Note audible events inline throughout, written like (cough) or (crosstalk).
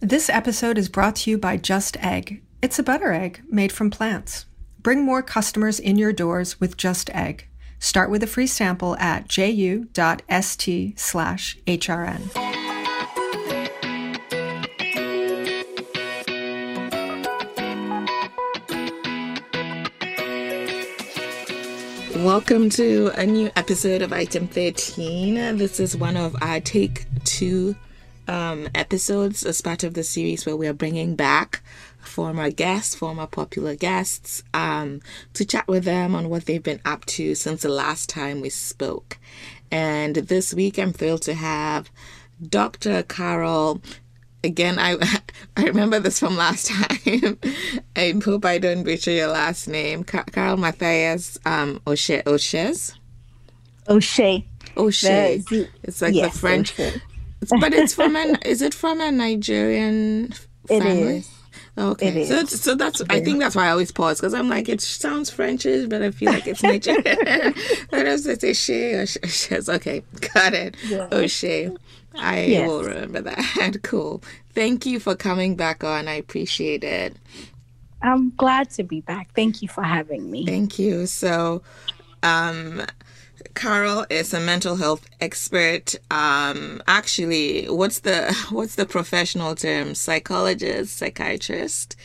This episode is brought to you by Just Egg. It's a butter egg made from plants. Bring more customers in your doors with Just Egg. Start with a free sample at ju.st slash hrn. Welcome to a new episode of Item 13. This is one of our Take Two um, episodes as part of the series where we are bringing back former guests, former popular guests, um, to chat with them on what they've been up to since the last time we spoke. And this week, I'm thrilled to have Dr. Carol. Again, I (laughs) I remember this from last time. (laughs) I hope I don't butcher your last name. Car- Carol Matthias um, O'Shea. O'Shea's? O'Shea. O'Shea. The- It's like yes, the French. O'Shea. But it's from an is it from a Nigerian family? is. Okay, It so so that's I think that's why I always pause because I'm like it sounds Frenchish, but I feel like it's Nigerian. (laughs) (laughs) I don't say say she or. (laughs) Okay, got it. Yeah. O'Shea. I Yes. will remember that. Cool. Thank you for coming back on. I appreciate it. I'm glad to be back. Thank you for having me. Thank you. So, um, Carol is a mental health expert. Um, actually, what's the (laughs) what's the professional term? Psychologist, psychiatrist,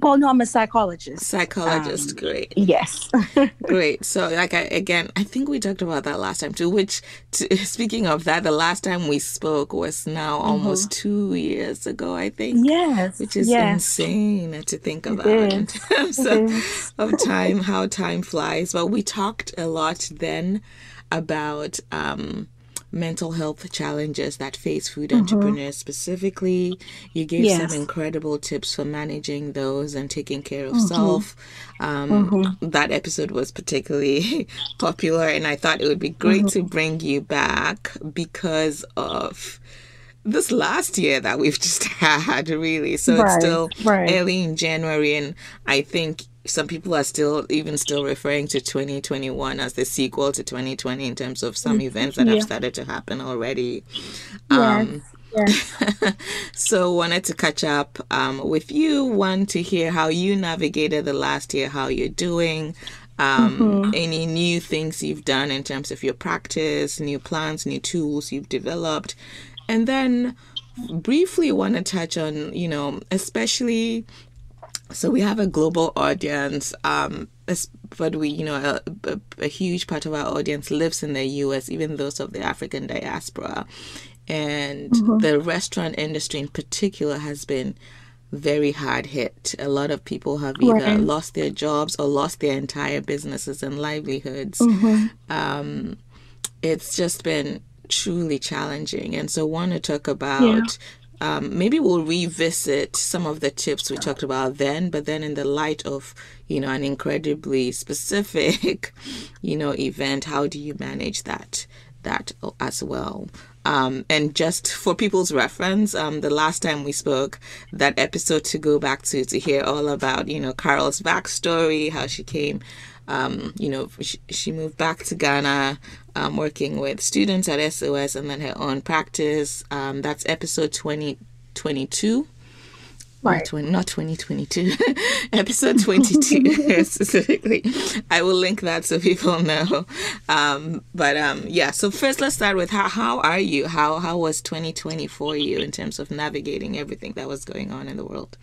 Well, no, I'm a psychologist. psychologist. great, Yes. (laughs) great. So, like, I, again, I think we talked about that last time too. Which, t- (laughs) speaking of that, the last time we spoke was now almost two years ago. I think. yes. Which is yes. insane to think about in terms (laughs) of, of time, how time flies. But we talked a lot then about um, mental health challenges that face food entrepreneurs specifically. You gave Mm-hmm. Yes. some incredible tips for managing those and taking care of self. Um, Mm-hmm. That episode was particularly (laughs) popular, and I thought it would be great Mm-hmm. to bring you back because of this last year that we've (laughs) just had really so it's still right. early in january and i think some people are still even still referring to 2021 as the sequel to 2020 in terms of some events that have Mm, started to happen already. Yes. um, (laughs) so wanted to catch up um, with you. Want to hear how you navigated the last year how you're doing um, Mm-hmm. any new things you've done in terms of your practice new plans new tools you've developed? And then briefly want to touch on you know especially so we have a global audience um but we you know a, a, a huge part of our audience lives in the us even those of the african diaspora. And the restaurant industry in particular has been very hard hit. A lot of people have either Right. lost their jobs or lost their entire businesses and livelihoods. Um, it's just been truly challenging. And so, want to talk about um, maybe we'll revisit some of the tips we talked about then, but then in the light of you know an incredibly specific (laughs) you know event, how do you manage that that as well? Um, and just for people's reference, um, the last time we spoke, that episode to go back to to hear all about you know Carol's backstory, how she came um, you know, she, she moved back to Ghana, um, working with students at SOS and then her own practice. Um, that's episode 2022. Right. Not, 20, not 2022, (laughs) episode 22 (laughs) specifically. I will link that so people know. Um, but um, yeah, so first let's start with how, how are you? How, how was 2020 for you in terms of navigating everything that was going on in the world?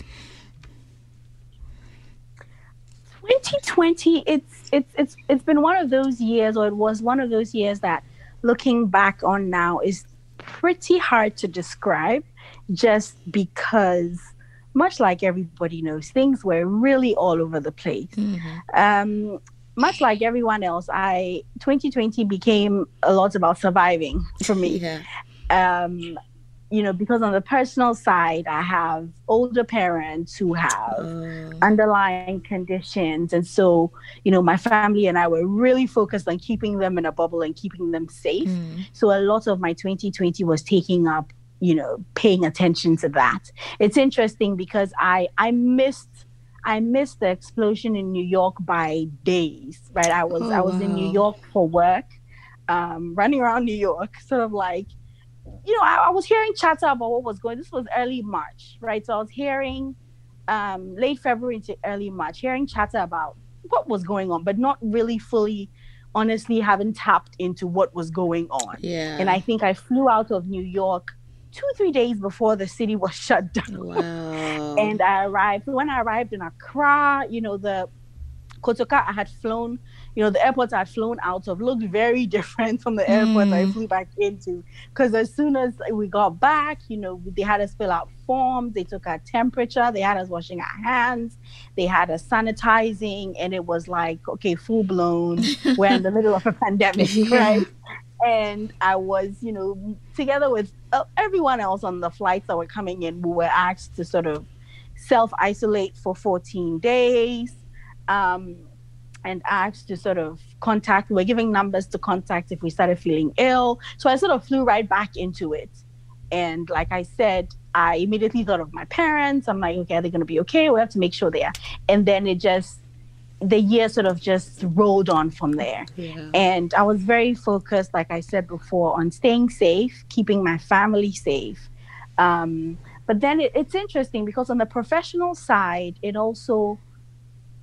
2020 it's it's it's it's been one of those years or it was one of those years that looking back on now is pretty hard to describe just because much like everybody knows things were really all over the place. Um much like everyone else i 2020 became a lot about surviving for me. (laughs) Yeah. um you know because on the personal side i have older parents who have Uh, underlying conditions. And so, you know, my family and I were really focused on keeping them in a bubble and keeping them safe. mm, So a lot of my 2020 was taking up, you know, paying attention to that. It's interesting because I I missed I missed the explosion in New York by days, right? I was Oh, I was in New. York for work, um, running around New York, (laughs) sort of like you know, I, I, was hearing chatter about what was going. This was early March, right? So I was hearing um, late February into early March, hearing chatter about what was going on, but not really fully, honestly, having tapped into what was going on. Yeah. And I think I flew out of New York two three days before the city was (laughs) shut down. Wow. and I arrived. When I arrived in Accra, you know the Kotoka I had flown you know, the airport I flown out of looked very (laughs) different from the airport mm. I flew back into. Because as soon as we got back, you know, they had us fill out forms, they took our temperature, they had us washing our hands, they had us sanitizing, and it was like, okay, full blown. (laughs) we're in the middle of a pandemic, (laughs) right? And I was, you know, together with uh, everyone else on the flights that were coming in, we were asked to sort of self isolate for 14 days. Um, and asked to sort of contact. We are giving numbers to contact if we started feeling ill. So I sort of flew right back into it. And like I said, I immediately thought of my parents. I'm like, okay, are they going to be okay? We have to make sure they are. And then it just, the year sort of just rolled on from there. Yeah. And I was very focused, like I said before, on staying safe, keeping my family safe. Um, but then it, it's interesting because on the professional side, it also,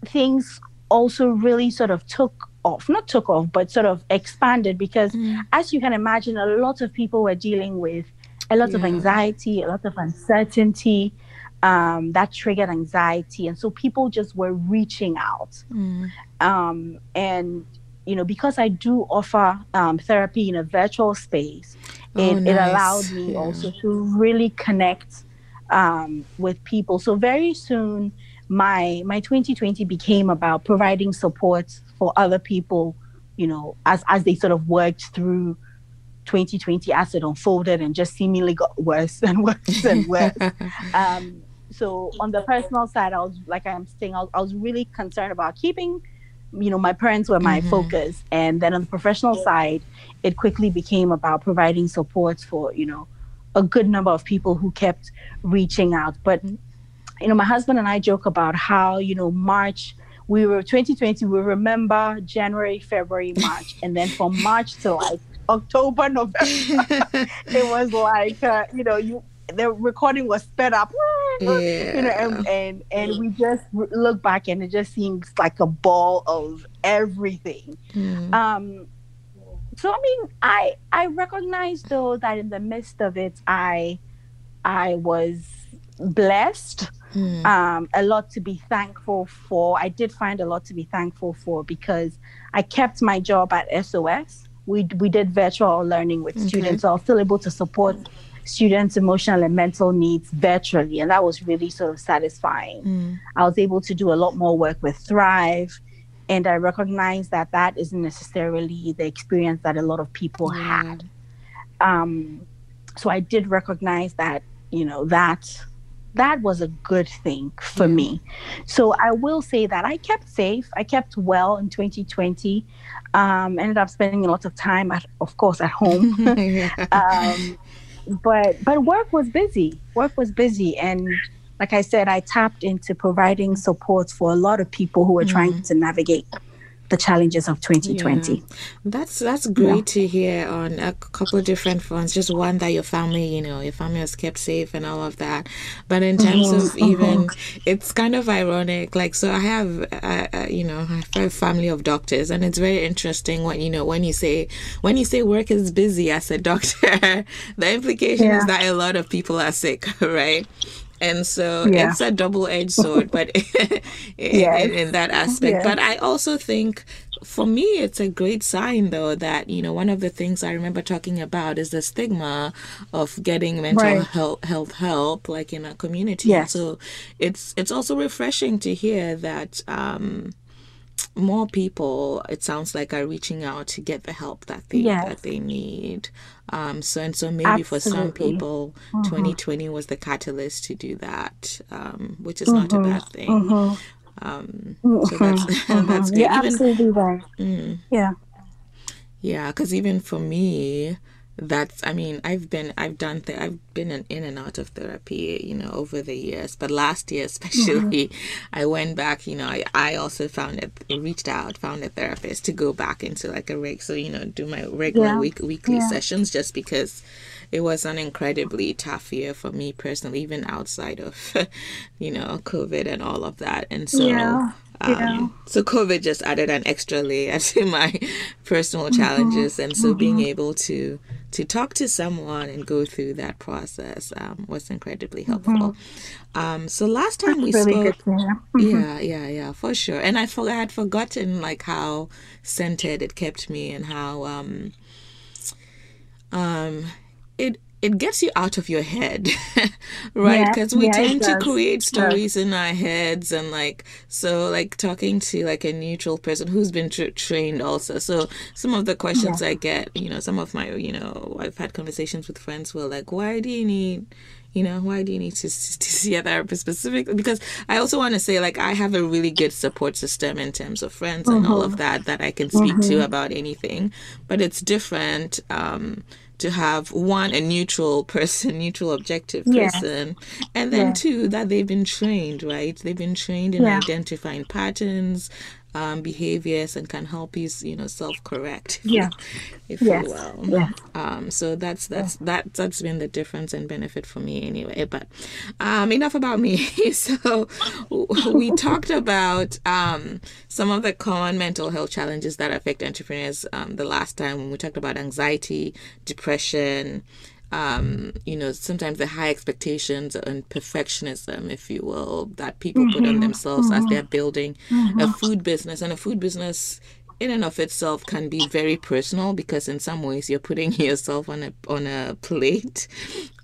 things also really sort of took off, not took off, but sort of expanded because, mm. as you can imagine, a lot of people were dealing with a lot yeah. of anxiety, a lot of uncertainty um, that triggered anxiety. And so people just were reaching out. Mm. Um, and, you know, because I do offer um, therapy in a virtual space, oh, it, nice. it allowed me yeah. also to really connect um, with people. So very soon, my my 2020 became about providing support for other people you know as as they sort of worked through 2020 as it unfolded and just seemingly got worse and (laughs) worse and worse. (laughs) Um, so on the personal side i was like i'm saying I was, I was, really concerned about keeping you know my parents were my mm-hmm. focus. And then on the professional side it quickly became about providing support for you know a good number of people who kept reaching out. But you know, my husband and I joke about how, you know, March, we were 2020, we remember January, February, (laughs) March. and then from March to like October, November, (laughs) it was like, uh, you know, you the recording was sped up. Yeah. (laughs) You know, and, and and we just look back and it just seems like a ball of everything. Mm. Um, so I mean, I I recognize though that in the midst of it, I I was blessed Mm. Um, a lot to be thankful for. I did find a lot to be thankful for because I kept my job at SOS. We we did virtual learning with okay. students, so I was still able to support students' emotional and mental needs virtually, and that was really sort of satisfying. Mm. I was able to do a lot more work with Thrive, and I recognize that that isn't necessarily the experience that a lot of people yeah. had. Um, so I did recognize that you know that that was a good thing for me. So I will say that I kept safe. I kept well in 2020. Um, ended up spending a lot of time, at, of course, at home. (laughs) (laughs) um, but but work was busy. Work was busy, and like I said, I tapped into providing support for a lot of people who were mm trying to navigate the challenges of 2020. Yeah. That's that's great yeah. to hear on a couple of different fronts. Just one that your family, you know, your family was kept safe and all of that. But in terms mm-hmm. of even, mm-hmm. it's kind of ironic. Like, so I have, uh, uh, you know, I have a family of doctors, and it's very interesting when you know when you say when you say work is busy as a doctor, (laughs) the implication yeah. is that a lot of people are sick, (laughs) right? And so yeah. it's a double-edged (laughs) sword but (laughs) in, yes. in, in, that aspect but i also think for me it's a great sign though that you know one of the things i remember talking about is the stigma of getting mental right. health health help like in a community yes. so it's it's also refreshing to hear that um more people it sounds like are reaching out to get the help that they yes. that they need um so and so maybe Absolutely. for some people mm-hmm. 2020 was the catalyst to do that um which is mm-hmm. not a mm-hmm. bad thing mm-hmm. um so (laughs) that's mm-hmm. that's good. You're even, absolutely right mm, yeah yeah because even for me that's i mean i've been i've done th- i've been in, in and out of therapy you know over the years but last year especially mm-hmm. (laughs) i went back you know I, I also found it reached out found a therapist to go back into like a reg so you know do my regular yeah. week weekly yeah. sessions just because it was an incredibly tough year for me personally even outside of (laughs) you know covid and all of that and so yeah. Um, so COVID just added an extra layer (laughs) to my personal mm-hmm. challenges, mm-hmm. and so mm-hmm. being able to to talk to someone and go through that process um, was incredibly helpful. Mm-hmm. Um, so last time That's we really spoke, mm-hmm. yeah, yeah, yeah, for sure. And I, for, I had forgotten like how centered it kept me and how um, um, it it gets you out of your head, (laughs) right? Because yeah, we yeah, tend to create stories in our heads, and like so, like talking to like a neutral person who's been tra- trained also. So some of the questions yeah. I get, you know, some of my, you know, I've had conversations with friends who are like, "Why do you need?" You know, why do you need to, to see a therapist specifically? Because I also want to say, like, I have a really good support system in terms of friends and mm-hmm. all of that that I can speak mm-hmm. to about anything. But it's different um, to have one a neutral person neutral objective person yeah. and then yeah. two that they've been trained right they've been trained in yeah. identifying patterns um, behaviors and can help you, you know, self-correct. Yeah. if yes. you will. Yeah. Um, so that's that's yeah. that that's been the difference and benefit for me anyway. But um, enough about me. (laughs) so we talked about um, some of the common mental health challenges that affect entrepreneurs um, the last time when we talked about anxiety, depression um, you know, sometimes the high expectations and perfectionism, if you will, that people mm-hmm. put on mm-hmm. themselves mm-hmm. as they're building mm-hmm. a food business. And a food business in and of itself can be very personal because in some ways you're putting (laughs) yourself on a on a plate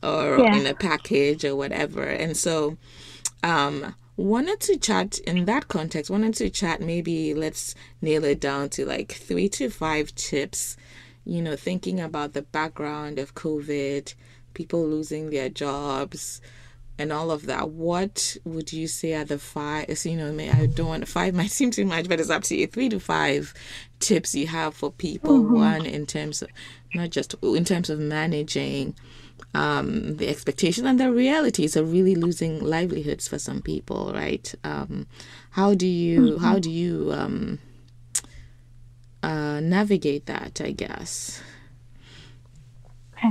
or yeah. in a package or whatever. And so um wanted to chat in that context, wanted to chat maybe let's nail it down to like three to five tips you know, thinking about the background of COVID, people losing their jobs, and all of that, what would you say are the five? You know, I don't want five (laughs) might seem too much, but it's up to you. Three to five tips you have for people. Mm-hmm. One in terms of not just in terms of managing um, the expectation and the realities of really losing livelihoods for some people, right? Um, how do you mm-hmm. how do you um, uh, navigate that, I guess. Okay.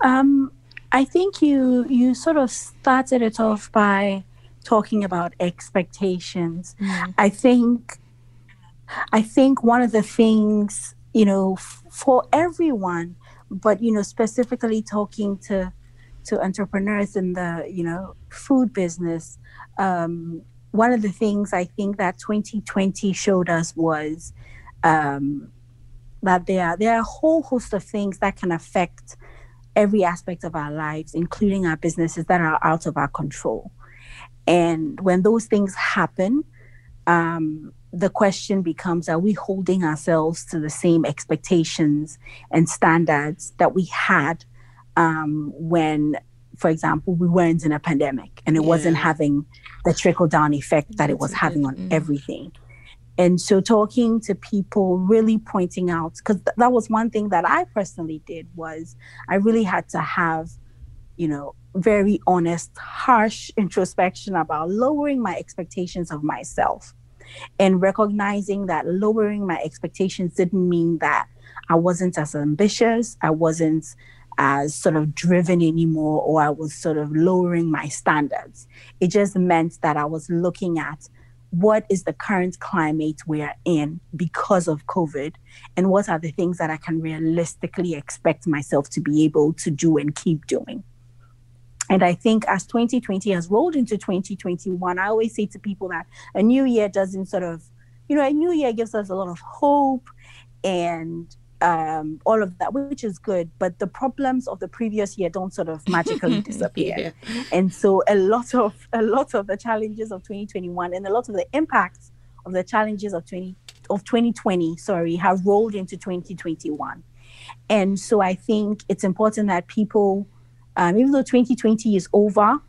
Um, I think you you sort of started it off by talking about expectations. Mm. I think I think one of the things you know f- for everyone, but you know specifically talking to to entrepreneurs in the you know food business. Um, one of the things I think that 2020 showed us was um, that there are there are a whole host of things that can affect every aspect of our lives, including our businesses that are out of our control. And when those things happen, um, the question becomes are we holding ourselves to the same expectations and standards that we had um, when, for example, we weren't in a pandemic and it yeah. wasn't having the trickle down effect that it was having on mm. everything? And so talking to people, really pointing out, because th- that was one thing that I personally did was I really had to have, you know, very honest, harsh (laughs) introspection about lowering my expectations of myself and recognizing that lowering my expectations didn't mean that I wasn't as ambitious, I wasn't as sort of driven anymore, or I was sort of lowering my standards. It just meant that I was looking at what is the current climate we're in because of COVID, and what are the things that I can realistically expect myself to be able to do and keep doing. And I think as 2020 has rolled into 2021, I always say to people that a new year doesn't sort of, you know, a new year gives us a lot of hope and um, all of that, which is good. But the problems of the previous year don't sort of magically (laughs) disappear. yeah. And so a lot of a lot of the challenges of 2021 and a lot of the impacts of the challenges of 20 of 2020, sorry, have rolled into 2021. And so I think it's important that people, um, even though 2020 is over,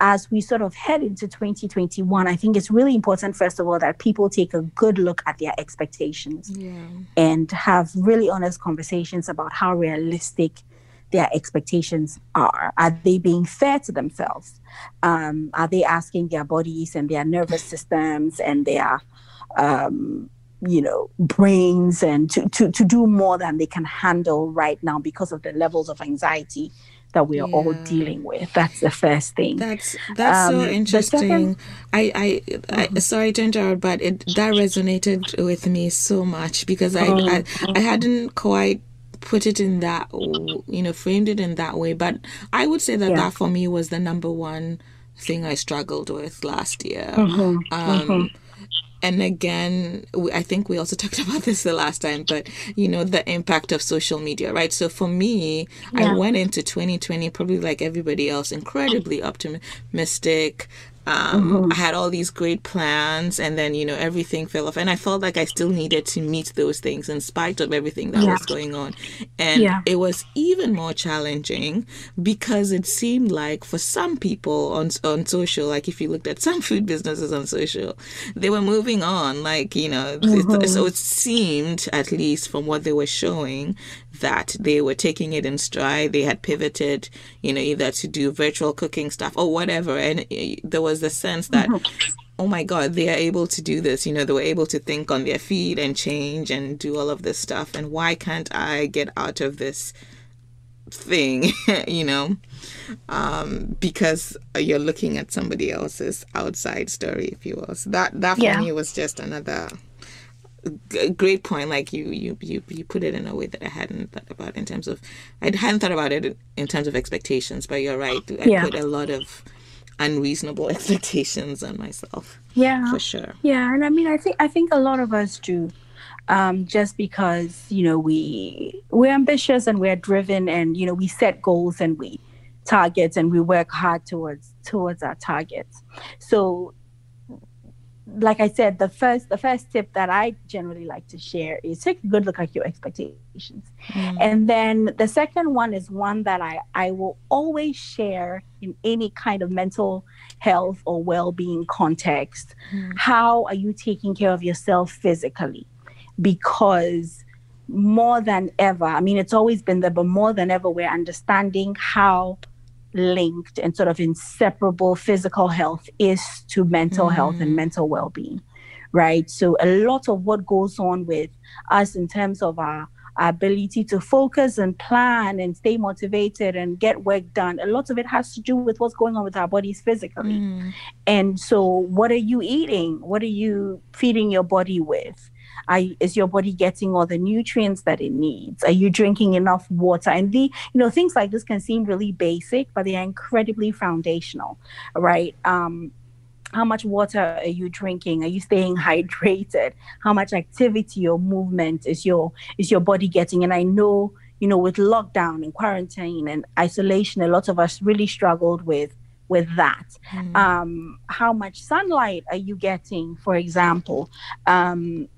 as we sort of head into 2021, I think it's really important, first of all, that people take a good look at their expectations Yeah. and have really honest conversations about how realistic their expectations are. Are they being fair to themselves? Um, are they asking their bodies and their nervous systems and their, um, you know, brains and to, to, to do more than they can handle right now because of the levels of anxiety that we are all dealing with? That's the first thing. That's that's Um, so interesting. second- I I, I sorry to interrupt, but it that resonated with me so much because I I, I hadn't quite put it in that you know framed it in that way. But I would say that Yeah. that for me was the number one thing I struggled with last year. Mhm, Um, and again i think we also (laughs) talked about this the last time but you know the impact of social media right? So for me i went into 2020 probably like everybody else incredibly optimistic um, I had all these great plans, and then you know everything fell off, and I felt like I still needed to meet those things in spite of everything that Yeah. was going on, and Yeah. it was even more challenging because it seemed like for some people on on social, like if you looked at some (laughs) food businesses on social, they were moving on, like you know, it- so it seemed at least from what they were showing that they were taking it in stride. They had pivoted, you know, either to do virtual cooking stuff or whatever. And there was the sense that, oh my God, they are able to do this. You know, they were able to think on their feet and change and do all of this stuff. And why can't I get out of this thing, (laughs) you know? Um, because you're looking at somebody else's outside story, if you will. So that, that for Yeah. me was just another g- great point like you you you you put it in a way that i hadn't thought about in terms of i hadn't thought about it in terms of expectations but you're right i Yeah. put a lot of unreasonable (laughs) expectations on myself Yeah. for sure Yeah, and I mean, I think I think a lot of us do, um, just because you know we we're ambitious and we're driven, and you know we set goals and we targets and we work hard towards towards our targets. So, like I said, the first the first tip that I generally like to share is take a good look at your expectations. Mm. And then the second one is one that I, I will always share in any kind of mental health or well being context. Mm. How are you taking care of yourself physically? Because more than ever, I mean, it's always been there, but more than ever, we're understanding how linked and sort of inseparable physical health is to mental health and mm. mental well being, right? So, a lot of what goes on with us in terms of our our ability to focus and plan and stay motivated and get work done. A lot of it has to do with what's going on with our bodies physically. Mm. And so, what are you eating? What are you feeding your body with? Are, is your body getting all the nutrients that it needs? Are you drinking enough water? And the, you know, things like this can seem really basic, but they are incredibly foundational, right? Um, how much water are you drinking are you staying (laughs) hydrated how much activity or movement is your is your body getting and i know you know with lockdown and quarantine and isolation a lot of us really struggled with with that um how much sunlight are you getting for example um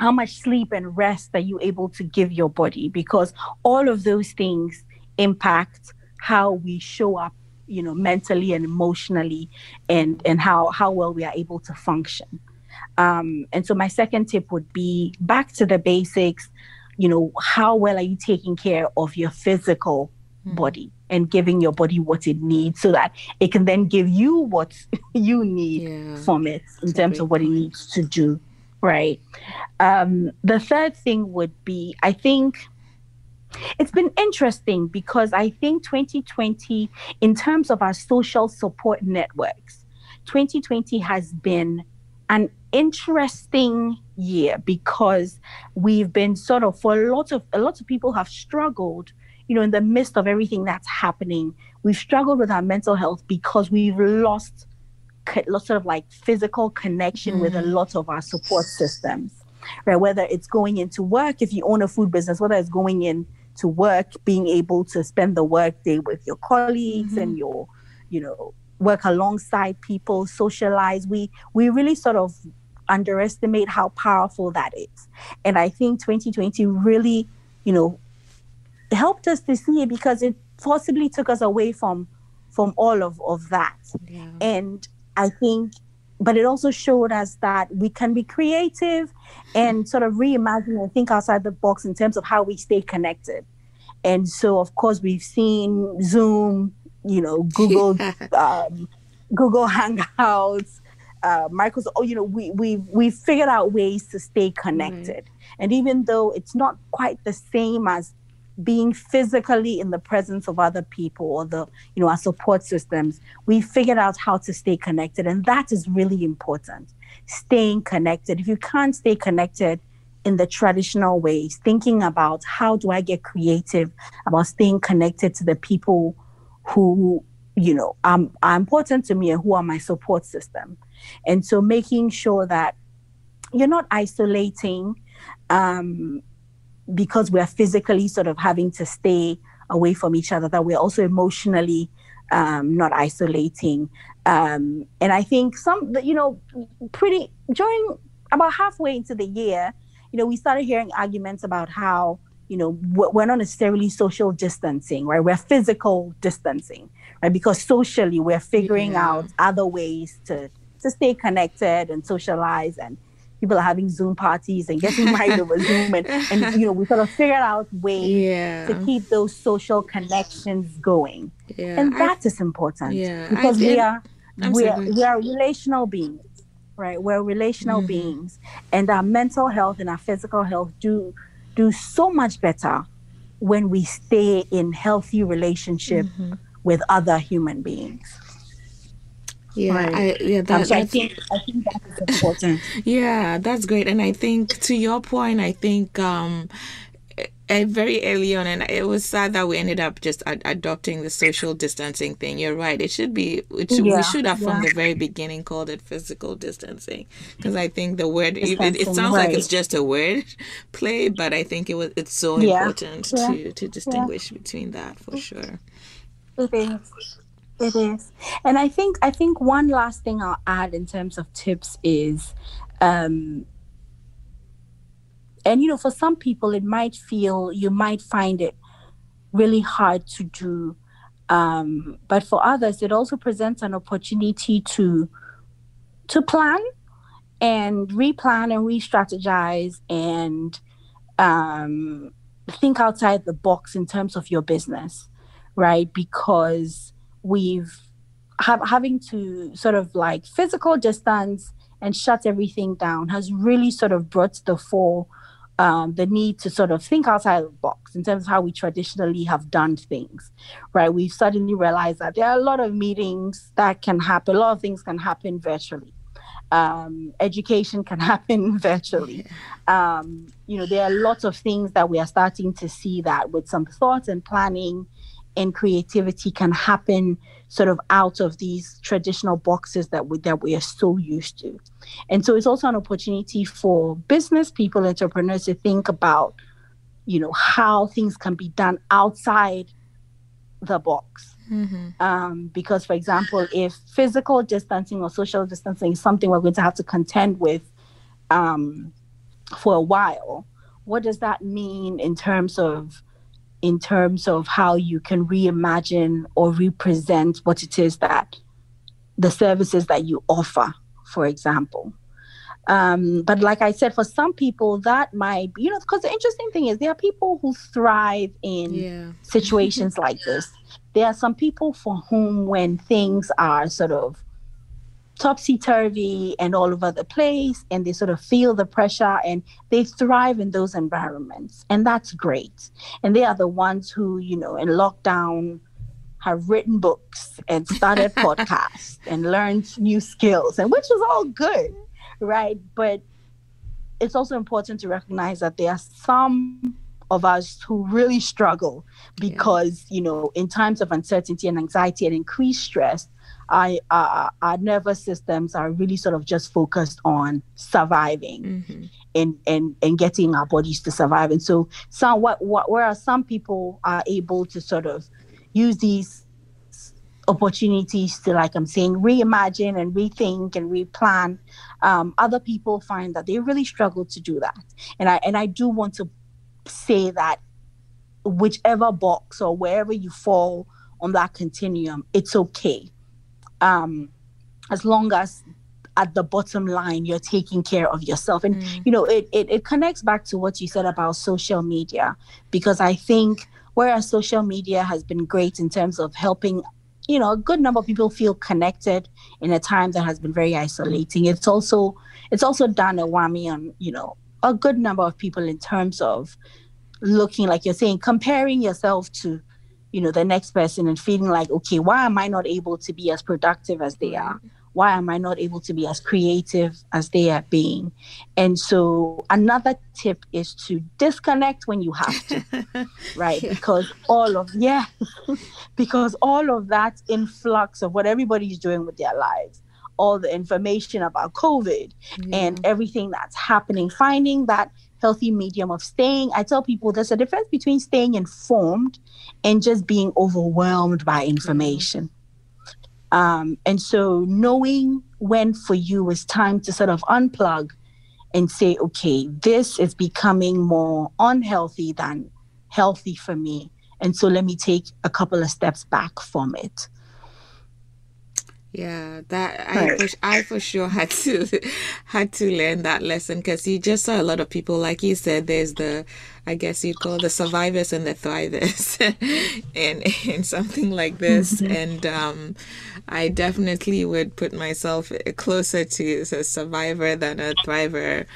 how much sleep and rest are you able to give your body? Because all of those things impact how we show up you know mentally and emotionally and and how how well we are able to function. Um and so my second tip would be back to the basics you know how well are you taking care of your physical body and giving your body what it needs so that it can then give you what (laughs) you need Yeah. from it in a terms of what it needs to do right. Um the third thing would be i think it's been interesting because I think 2020, in terms of our social support networks, 2020 has been an interesting year because we've been sort of for a lot of a lot of people have struggled you know in the midst of everything that's happening. We've struggled with our mental health because we've lost lots of like physical connection with a mm. lot of our support systems right? Whether it's going into work if you own a food business whether it's going in to work being able to spend the work day with your colleagues and mm-hmm. your you know work alongside people socialize. We we really sort of underestimate how powerful that is. And i think 2020 really you know helped us to see it because it possibly took us away from from all of, of that. Yeah. And I think, but it also showed us that we can be creative and sort of reimagine and think outside the box in terms of how we stay connected. And so, of course, we've seen Zoom, you know, Google, (laughs) um, Google Hangouts, uh, Microsoft. Oh, you know, we we we figured out ways to stay connected. Mm-hmm. And even though it's not quite the same as being physically in the presence of other people or the you know our support systems we figured out how to stay connected. And that is really important staying connected. If you can't stay connected in the traditional ways thinking about how do i get creative about staying connected to the people who you know um, are important to me and who are my support system. And so making sure that you're not isolating um, because we're physically sort of having to stay away from each other, that we're also emotionally um, not isolating. Um, and I think some, you know, pretty during about halfway into the year, you know, we started hearing arguments about how, you know, we're not necessarily social distancing, right? We're physical distancing, right? Because socially, we're figuring yeah. out other ways to to stay connected and socialize and people are having Zoom parties and getting (laughs) married over Zoom, and, and you know we sort of figured out ways yeah. to keep those social connections going, yeah. and that I, is important yeah. because we are we are, we are relational beings, right? We're relational mm-hmm. beings, and our mental health and our physical health do do so much better when we stay in healthy relationship mm-hmm. with other human beings. Yeah, right. I, yeah, that, um, so I think I think that is important. (laughs) yeah, that's great, and I think to your point, I think um, very early on, and it was sad that we ended up just ad- adopting the social distancing thing. You're right; it should be. It should, yeah, we should have yeah. from the very beginning called it physical distancing, because I think the word it, it, sounds right. like it's just a word (laughs) play, but I think it was it's so yeah. important to to distinguish between that for sure. Is. It is. And I think I think one last thing I'll add in terms of tips is um and you know for some people it might feel you might find it really hard to do um but for others it also presents an opportunity to to plan and replan and re-strategize and um think outside the box in terms of your business right because we've have, having to sort of like physical distance and shut everything down has really sort of brought to the fore um, the need to sort of think outside the box in terms of how we traditionally have done things, right? We've suddenly realized that there are a lot of meetings that can happen, a lot of things can happen virtually. Um, education can (laughs) happen virtually. (laughs) Um, you know, there are lots of things that we are starting to see that with some thought and planning and creativity can happen sort of out of these traditional boxes that we that we are so used to. And so it's also an opportunity for business people, entrepreneurs to think about, you know, how things can be done outside the box. Mm-hmm. Um, because, for example, if physical distancing or social distancing is something we're going to have to contend with um, for a while, what does that mean in terms of in terms of how you can reimagine or represent what it is that the services that you offer, for example. Um, but like I said, for some people, that might be, you know, because the interesting thing is there are people who thrive in yeah. situations like this. There are some people for whom, when things are sort of topsy turvy and all over the place, and they sort of feel the pressure and they thrive in those environments. And that's great. And they are the ones who, you know, in lockdown have written books and started (laughs) podcasts and learned new skills, and which is all good, right? But it's also important to recognize that there are some of us who really struggle because yeah. you know in times of uncertainty and anxiety and increased stress I, uh, our nervous systems are really sort of just focused on surviving mm-hmm. and, and, and getting our bodies to survive. And so some, what, what, whereas some people are able to sort of use these opportunities to, like I'm saying, reimagine and rethink and replan. Um, other people find that they really struggle to do that. And I, and I do want to say that whichever box or wherever you fall on that continuum, it's okay. Um, as long as at the bottom line you're taking care of yourself and mm. you know it, it it connects back to what you said about social media because i think whereas social media has been great in terms of helping you know a good number of people feel connected in a time that has been very isolating it's also it's also done a whammy on you know a good number of people in terms of looking like you're saying comparing yourself to you know the next person and feeling like okay why am i not able to be as productive as they are why am I not able to be as creative as they are being? And so another tip is to disconnect when you have to, (laughs) right? Yeah. Because all of, yeah, (laughs) because all of that influx of what everybody's doing with their lives, all the information about COVID yeah. and everything that's happening, finding that healthy medium of staying. I tell people there's a difference between staying informed and just being overwhelmed by information. Um, and so knowing when for you is time to sort of unplug and say, okay, this is becoming more unhealthy than healthy for me. And so let me take a couple of steps back from it. Yeah, that I for, I for sure had to (laughs) had to learn that lesson because you just saw a lot of people, like you said. There's the, I guess you'd call the survivors and the thrivers, (laughs) in in something like this. Mm-hmm. And um, I definitely would put myself closer to a survivor than a thriver.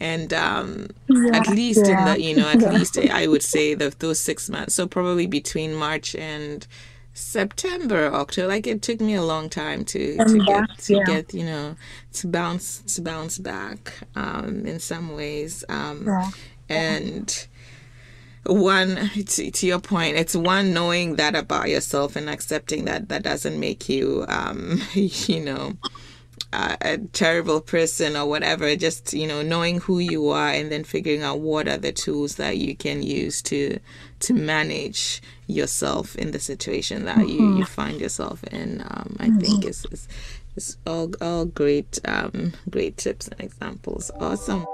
And um, yeah, at least yeah. in the, you know, at yeah. (laughs) least I would say the, those six months. So probably between March and September, October. Like it took me a long time to to get to yeah. get you know to bounce to bounce back um, in some ways. Um, yeah. And one to, to, your point, it's one knowing that about yourself and accepting that that doesn't make you um, (laughs) you know a terrible person or whatever just you know knowing who you are and then figuring out what are the tools that you can use to to manage yourself in the situation that mm-hmm. you, you find yourself in um, i mm-hmm. think is, it's is all all great um, great tips and examples awesome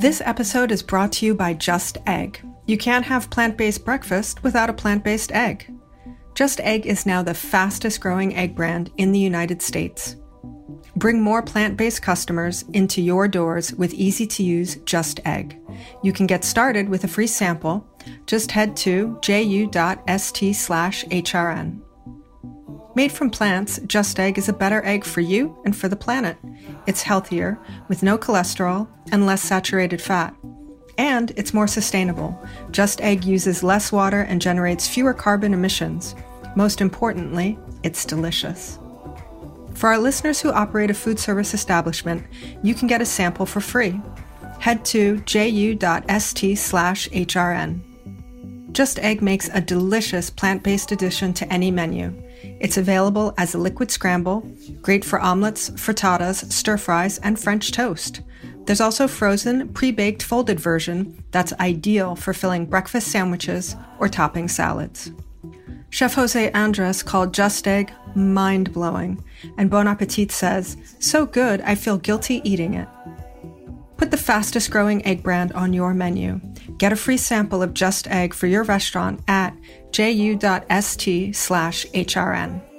This episode is brought to you by Just Egg. You can't have plant based breakfast without a plant based egg. Just Egg is now the fastest growing egg brand in the United States. Bring more plant based customers into your doors with easy to use Just Egg. You can get started with a free sample. Just head to ju.st slash HRN. Made from plants, Just Egg is a better egg for you and for the planet. It's healthier, with no cholesterol and less saturated fat. And it's more sustainable. Just Egg uses less water and generates fewer carbon emissions. Most importantly, it's delicious. For our listeners who operate a food service establishment, you can get a sample for free. Head to ju.st slash HRN. Just Egg makes a delicious plant based addition to any menu. It's available as a liquid scramble, great for omelets, frittatas, stir fries, and French toast. There's also frozen, pre-baked folded version that's ideal for filling breakfast sandwiches or topping salads. Chef Jose Andres called Just Egg mind blowing, and Bon Appetit says, So good, I feel guilty eating it. Put the fastest growing egg brand on your menu. Get a free sample of Just Egg for your restaurant at ju.st slash HRN.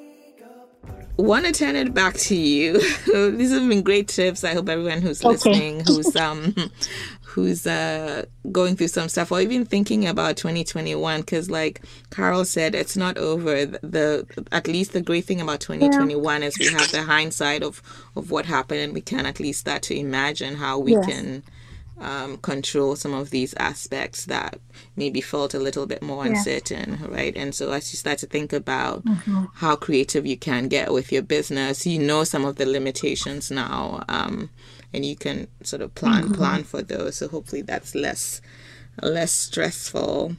Want to turn it back to you. (laughs) These have been great tips. I hope everyone who's okay. listening, who's um, (laughs) who's uh, going through some stuff or even thinking about 2021 because like carol said it's not over the, the, at least the great thing about 2021 yeah. is we have the hindsight of of what happened and we can at least start to imagine how we yes. can um, control some of these aspects that maybe felt a little bit more uncertain, right? And so as you start to think about mm-hmm. how creative you can get with your business, you know some of the limitations now, um, and you can sort of plan mm-hmm. plan for those. So hopefully that's less less stressful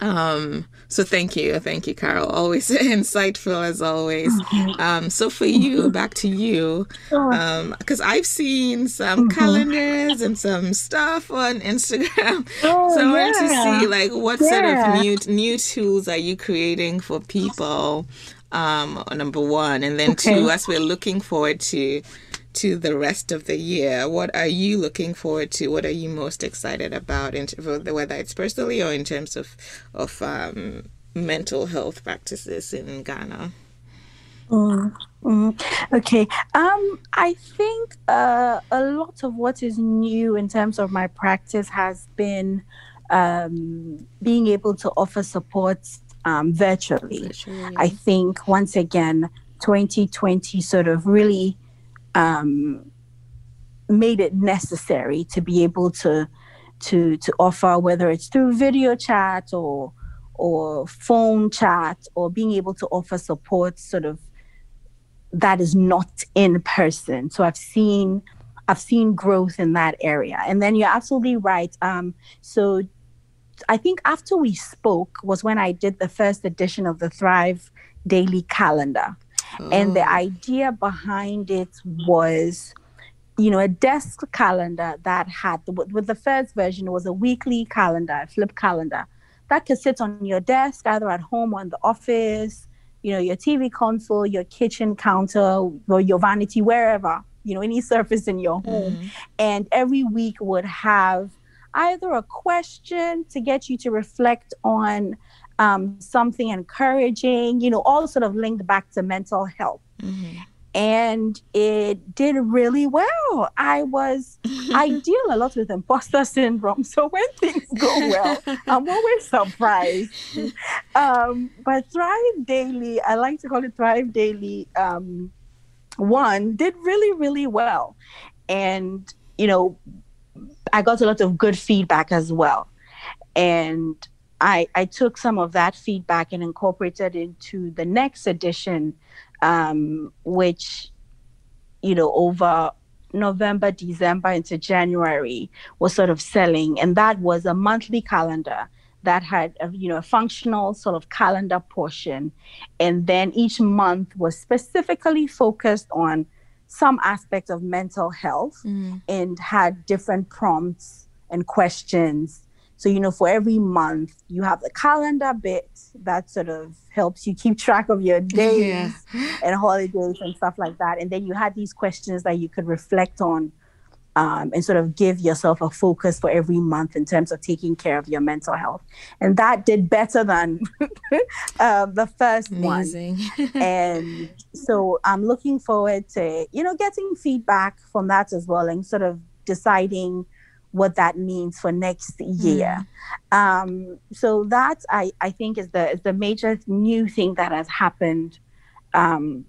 um, so thank you, thank you, Carol. Always (laughs) insightful as always. Mm-hmm. Um, so for you, back to you, because um, I've seen some mm-hmm. calendars and some stuff on Instagram. (laughs) Oh, so I wanted to see like what yeah. sort of new new tools are you creating for people? Um, number one, and then okay. two, as we're looking forward to to the rest of the year, what are you looking forward to? What are you most excited about, in whether it's personally or in terms of of um, mental health practices in Ghana? Mm, mm. Okay. Um, I think uh, a lot of what is new in terms of my practice has been um, being able to offer support um, virtually. virtually. I think once again, 2020 sort of really um, made it necessary to be able to to to offer whether it's through video chat or or phone chat or being able to offer support sort of that is not in person. So I've seen I've seen growth in that area. And then you're absolutely right. Um, so I think after we spoke was when I did the first edition of the Thrive Daily Calendar. And the oh. idea behind it was, you know, a desk calendar that had, with the first version, it was a weekly calendar, a flip calendar that could sit on your desk, either at home or in the office you know, your TV console, your kitchen counter, or your vanity, wherever, you know, any (laughs) surface in your home. Mm-hmm. And every week would have either a question to get you to reflect on um, something encouraging, you know, all sort of linked back to mental health. Mm-hmm and it did really well. I was, I (laughs) deal a lot with imposter syndrome. So when things go well, I'm always surprised. Um, but Thrive Daily, I like to call it Thrive Daily, um, one did really, really well. And, you know, I got a lot of good feedback as well. And I, I took some of that feedback and incorporated into the next edition um, which, you know, over November, December into January was sort of selling. And that was a monthly calendar that had a, you know a functional sort of calendar portion and then each month was specifically focused on some aspect of mental health mm. and had different prompts and questions so, you know, for every month, you have the calendar bit that sort of helps you keep track of your days yeah. and holidays and stuff like that. And then you had these questions that you could reflect on um, and sort of give yourself a focus for every month in terms of taking care of your mental health. And that did better than uh, (laughs) the first Amazing. one. (laughs) and so I'm looking forward to, you know, getting feedback from that as well and sort of deciding what that means for next year. Mm. Um, so that I, I think is the is the major new thing that has happened um,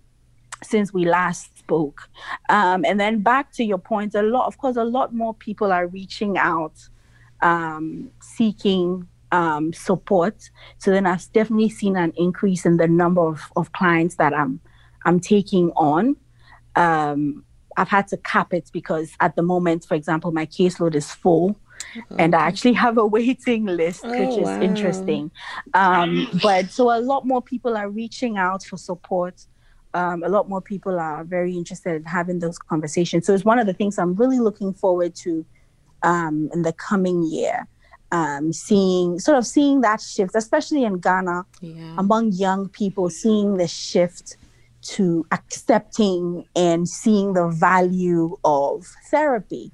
since we last spoke. Um, and then back to your point, a lot of course a lot more people are reaching out, um, seeking um, support. So then I've definitely seen an increase in the number of, of clients that I'm I'm taking on. Um, I've had to cap it because at the moment, for example, my caseload is full. And I actually have a waiting list, oh, which is wow. interesting. Um, but so a lot more people are reaching out for support. Um, a lot more people are very interested in having those conversations. So it's one of the things I'm really looking forward to um, in the coming year. Um, seeing sort of seeing that shift, especially in Ghana, yeah. among young people, seeing the shift to accepting and seeing the value of therapy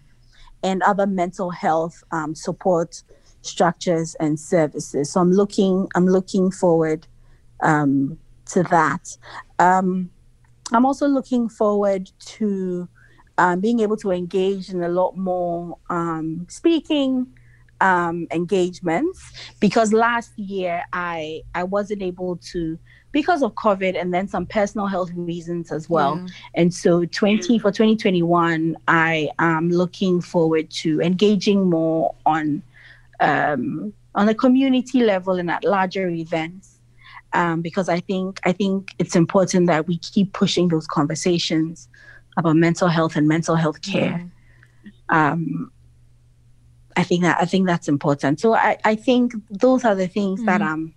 and other mental health um, support structures and services. So I'm looking I'm looking forward um, to that. Um, I'm also looking forward to um, being able to engage in a lot more um, speaking um, engagements because last year I I wasn't able to because of COVID and then some personal health reasons as well. Yeah. And so 20 for 2021, I am looking forward to engaging more on um, on a community level and at larger events. Um, because I think I think it's important that we keep pushing those conversations about mental health and mental health care. Yeah. Um, I think that I think that's important. So I, I think those are the things mm-hmm. that I'm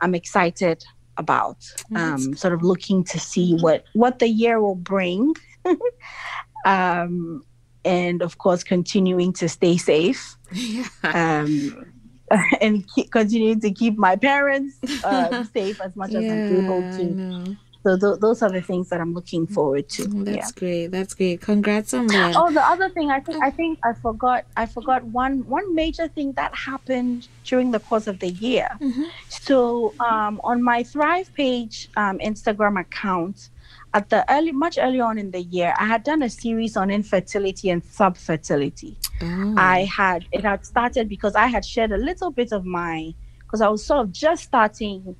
I'm excited about. Um, sort of looking to see what what the year will bring, (laughs) um, and of course continuing to stay safe. Yeah. Um, (laughs) and keep, continuing to keep my parents uh, (laughs) safe as much yeah, as I'm able to. So th- those are the things that I'm looking forward to. Mm, that's yeah. great. That's great. Congrats on that. Oh, the other thing I think I think I forgot I forgot one one major thing that happened during the course of the year. Mm-hmm. So um, on my Thrive page um, Instagram account, at the early much earlier on in the year, I had done a series on infertility and subfertility. Oh. I had it had started because I had shared a little bit of my because I was sort of just starting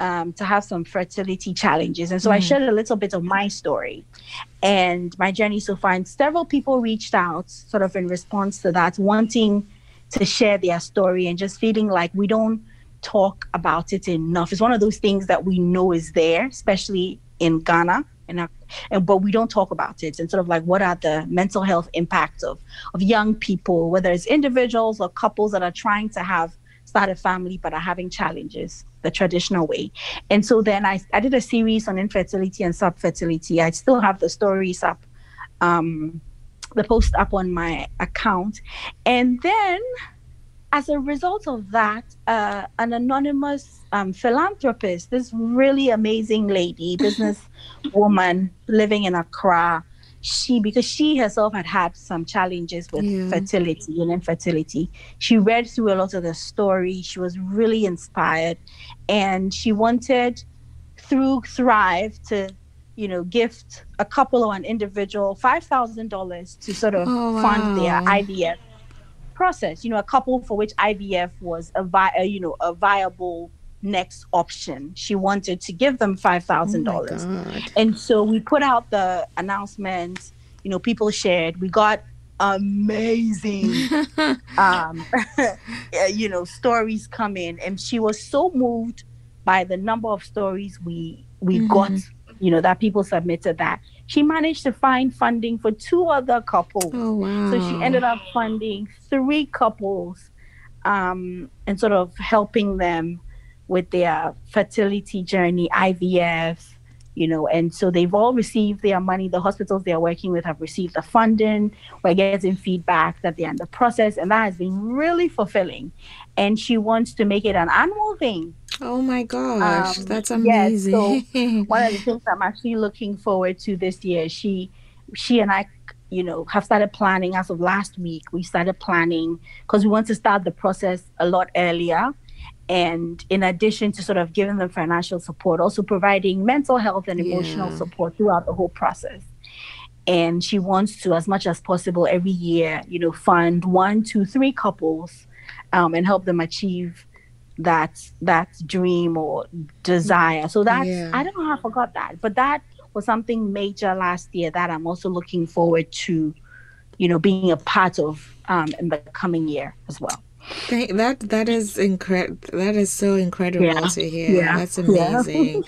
um, to have some fertility challenges. And so I Mm. shared a little bit of my story and my journey so far. And several people reached out, sort of in response to that, wanting to share their story and just feeling like we don't talk about it enough. It's one of those things that we know is there, especially in Ghana. And, our- and but we don't talk about it and sort of like what are the mental health impacts of of young people whether it's individuals or couples that are trying to have start a family but are having challenges the traditional way. And so then I, I did a series on infertility and subfertility. I still have the stories up, um, the post up on my account. And then as a result of that, uh, an anonymous um, philanthropist, this really amazing lady, (laughs) business woman living in Accra, she because she herself had had some challenges with Yeah. fertility and infertility she read through a lot of the story she was really inspired and she wanted through thrive to you know gift a couple or an individual $5000 to sort of Oh, fund their wow. ivf process you know a couple for which ivf was a, vi- a you know a viable next option she wanted to give them $5000 Oh my God. and so we put out the announcement you know people shared we got amazing (laughs) um (laughs) you know stories come in and she was so moved by the number of stories we we Mhm. got you know that people submitted that she managed to find funding for two other couples Oh wow. so she ended up funding three couples um, and sort of helping them with their fertility journey, IVF, you know, and so they've all received their money. The hospitals they are working with have received the funding. We're getting feedback that they're in the process, and that has been really fulfilling. And she wants to make it an annual thing. Oh my gosh, Um, that's yes, so amazing. (laughs) one of the things I'm actually looking forward to this year. She, she and I, you know, have started planning as of last week. We started planning because we want to start the process a lot earlier. And in addition to sort of giving them financial support, also providing mental health and emotional Yeah. support throughout the whole process. And she wants to, as much as possible, every year, you know, fund one, two, three couples, um, and help them achieve that that dream or desire. So that's Yeah. I don't know how I forgot that, but that was something major last year that I'm also looking forward to, you know, being a part of um, in the coming year as well. Thank, that that is incredible. That is so incredible Yeah. to hear. Yeah. That's (laughs) Yeah. amazing.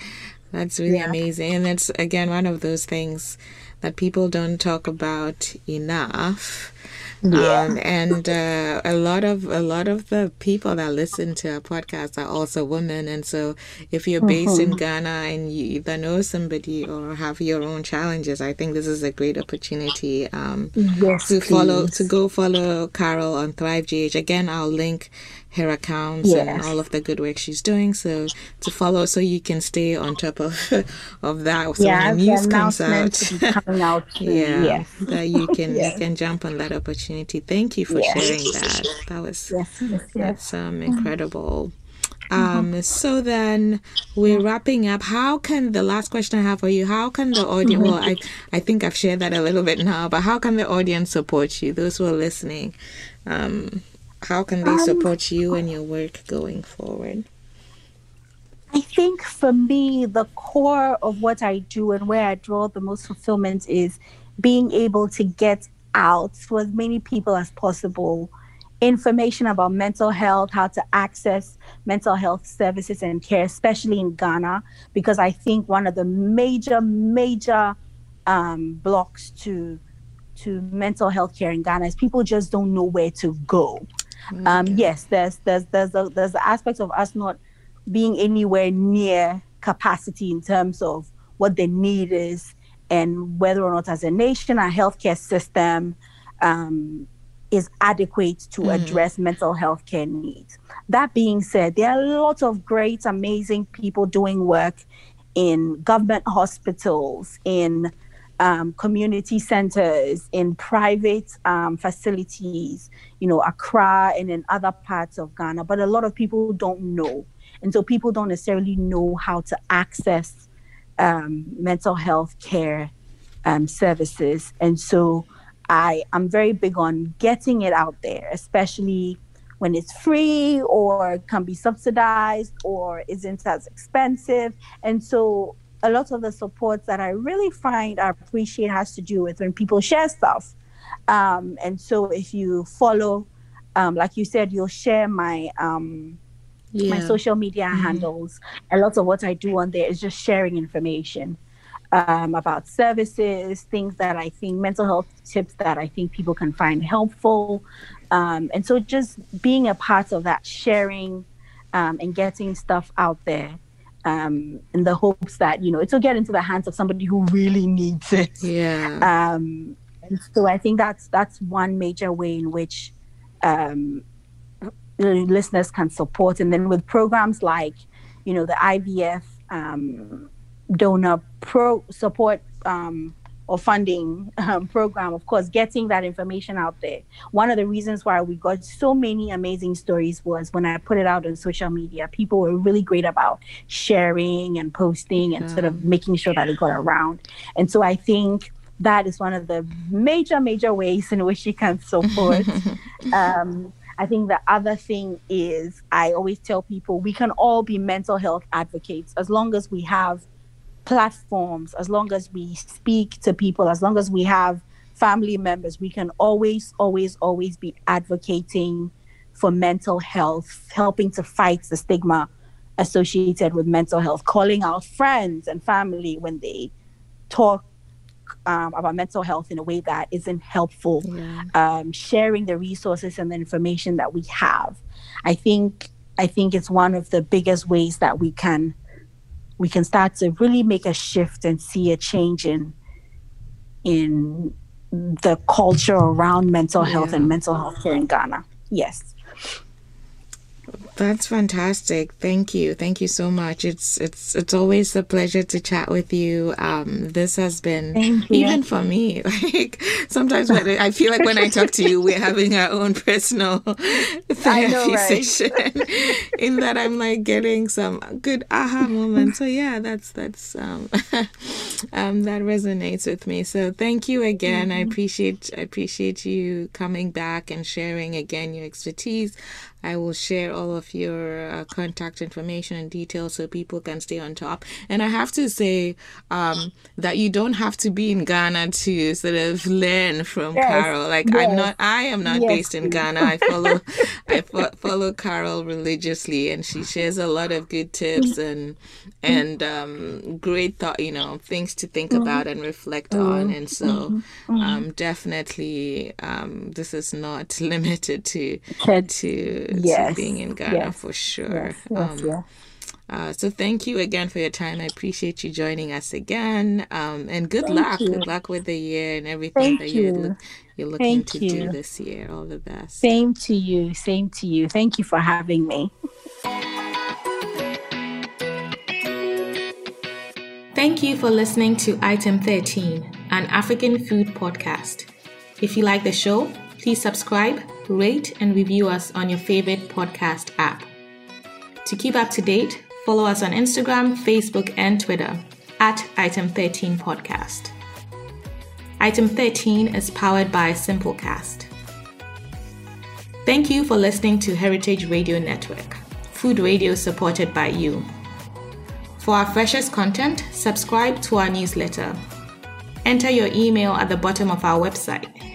That's really Yeah. amazing, and it's again one of those things that people don't talk about enough. Yeah. Um, and uh, a lot of a lot of the people that listen to our podcast are also women, and so if you're based in Ghana and you either know somebody or have your own challenges, I think this is a great opportunity. Um, Yes, to follow to go follow Carol on Thrive GH. Again, I'll link her accounts and all of the good work she's doing. So to follow, so you can stay on top of (laughs) of that. So yeah, when the news comes out, to be coming out. yeah, Yes. that you (laughs) can Yes. you can jump on that opportunity. Thank you for Yes. sharing that. That was that's um incredible. Um, so then we're wrapping up. How can the last question I have for you? How can the audience? Well, I I think I've shared that a little bit now, but how can the audience support you? Those who are listening, um, how can they support you and your work going forward? I think for me, the core of what I do and where I draw the most fulfillment is being able to get out to as many people as possible information about mental health, how to access mental health services and care, especially in Ghana, because I think one of the major, major um, blocks to to mental health care in Ghana is people just don't know where to go. Um, yes, there's there's there's a, there's the aspect of us not being anywhere near capacity in terms of what the need is and whether or not as a nation our healthcare system um, is adequate to address mental health care needs. That being said, there are lots of great, amazing people doing work in government hospitals, in um, community centers, in private um, facilities, you know, Accra and in other parts of Ghana. But a lot of people don't know. And so people don't necessarily know how to access um, mental health care um, services. And so I, I'm very big on getting it out there, especially when it's free or can be subsidized or isn't as expensive. And so a lot of the supports that I really find I appreciate has to do with when people share stuff. Um, and so if you follow, um, like you said, you'll share my um, yeah. my social media mm-hmm. handles. A lot of what I do on there is just sharing information um, about services, things that I think mental health tips that I think people can find helpful. Um, and so just being a part of that sharing um, and getting stuff out there um, in the hopes that, you know, it'll get into the hands of somebody who really needs it. Yeah. Um, and so I think that's that's one major way in which um, listeners can support. And then with programs like, you know, the IVF um, donor pro support um, or funding um, program, of course, getting that information out there. One of the reasons why we got so many amazing stories was when I put it out on social media, people were really great about sharing and posting and sort of making sure that it got around. And so I think that is one of the major, major ways in which you can support. (laughs) um, I think the other thing is I always tell people we can all be mental health advocates as long as we have platforms, as long as we speak to people, as long as we have family members, we can always, always, always be advocating for mental health, helping to fight the stigma associated with mental health, calling out friends and family when they talk um, about mental health in a way that isn't helpful, yeah. um, sharing the resources and the information that we have. I think I think it's one of the biggest ways that we can we can start to really make a shift and see a change in in the culture around mental health yeah. and mental health care in Ghana. Yes. That's fantastic. Thank you. Thank you so much. It's it's it's always a pleasure to chat with you. Um, this has been even for me. (laughs) Like sometimes when I feel like when I talk to you, we're having our own personal (laughs) therapy know, right? session. (laughs) in that I'm like getting some good aha moments. So yeah, that's that's um, um that resonates with me. So thank you again. Mm-hmm. I appreciate I appreciate you coming back and sharing again your expertise. I will share all of your uh, contact information and details so people can stay on top. And I have to say um, that you don't have to be in Ghana to sort of learn from yes, Carol. Like yes. I'm not, I am not yes, based in Ghana. I follow, I fo- follow Carol religiously, and she shares a lot of good tips and and um, great thought, you know, things to think mm-hmm. about and reflect mm-hmm. on. And so, mm-hmm. mm-hmm. um, definitely, um, this is not (laughs) limited to to yes. to being in Ghana yes. for sure. Yes. Yes, um, yeah. Uh, so thank you again for your time. I appreciate you joining us again. Um, and good thank luck. You. Good luck with the year and everything thank that you. you're, you're looking thank to you. do this year. All the best. Same to you. Same to you. Thank you for having me. Thank you for listening to Item 13, an African food podcast. If you like the show, please subscribe rate, and review us on your favorite podcast app. To keep up to date, follow us on Instagram, Facebook, and Twitter at Item 13 Podcast. Item 13 is powered by Simplecast. Thank you for listening to Heritage Radio Network, food radio supported by you. For our freshest content, subscribe to our newsletter. Enter your email at the bottom of our website,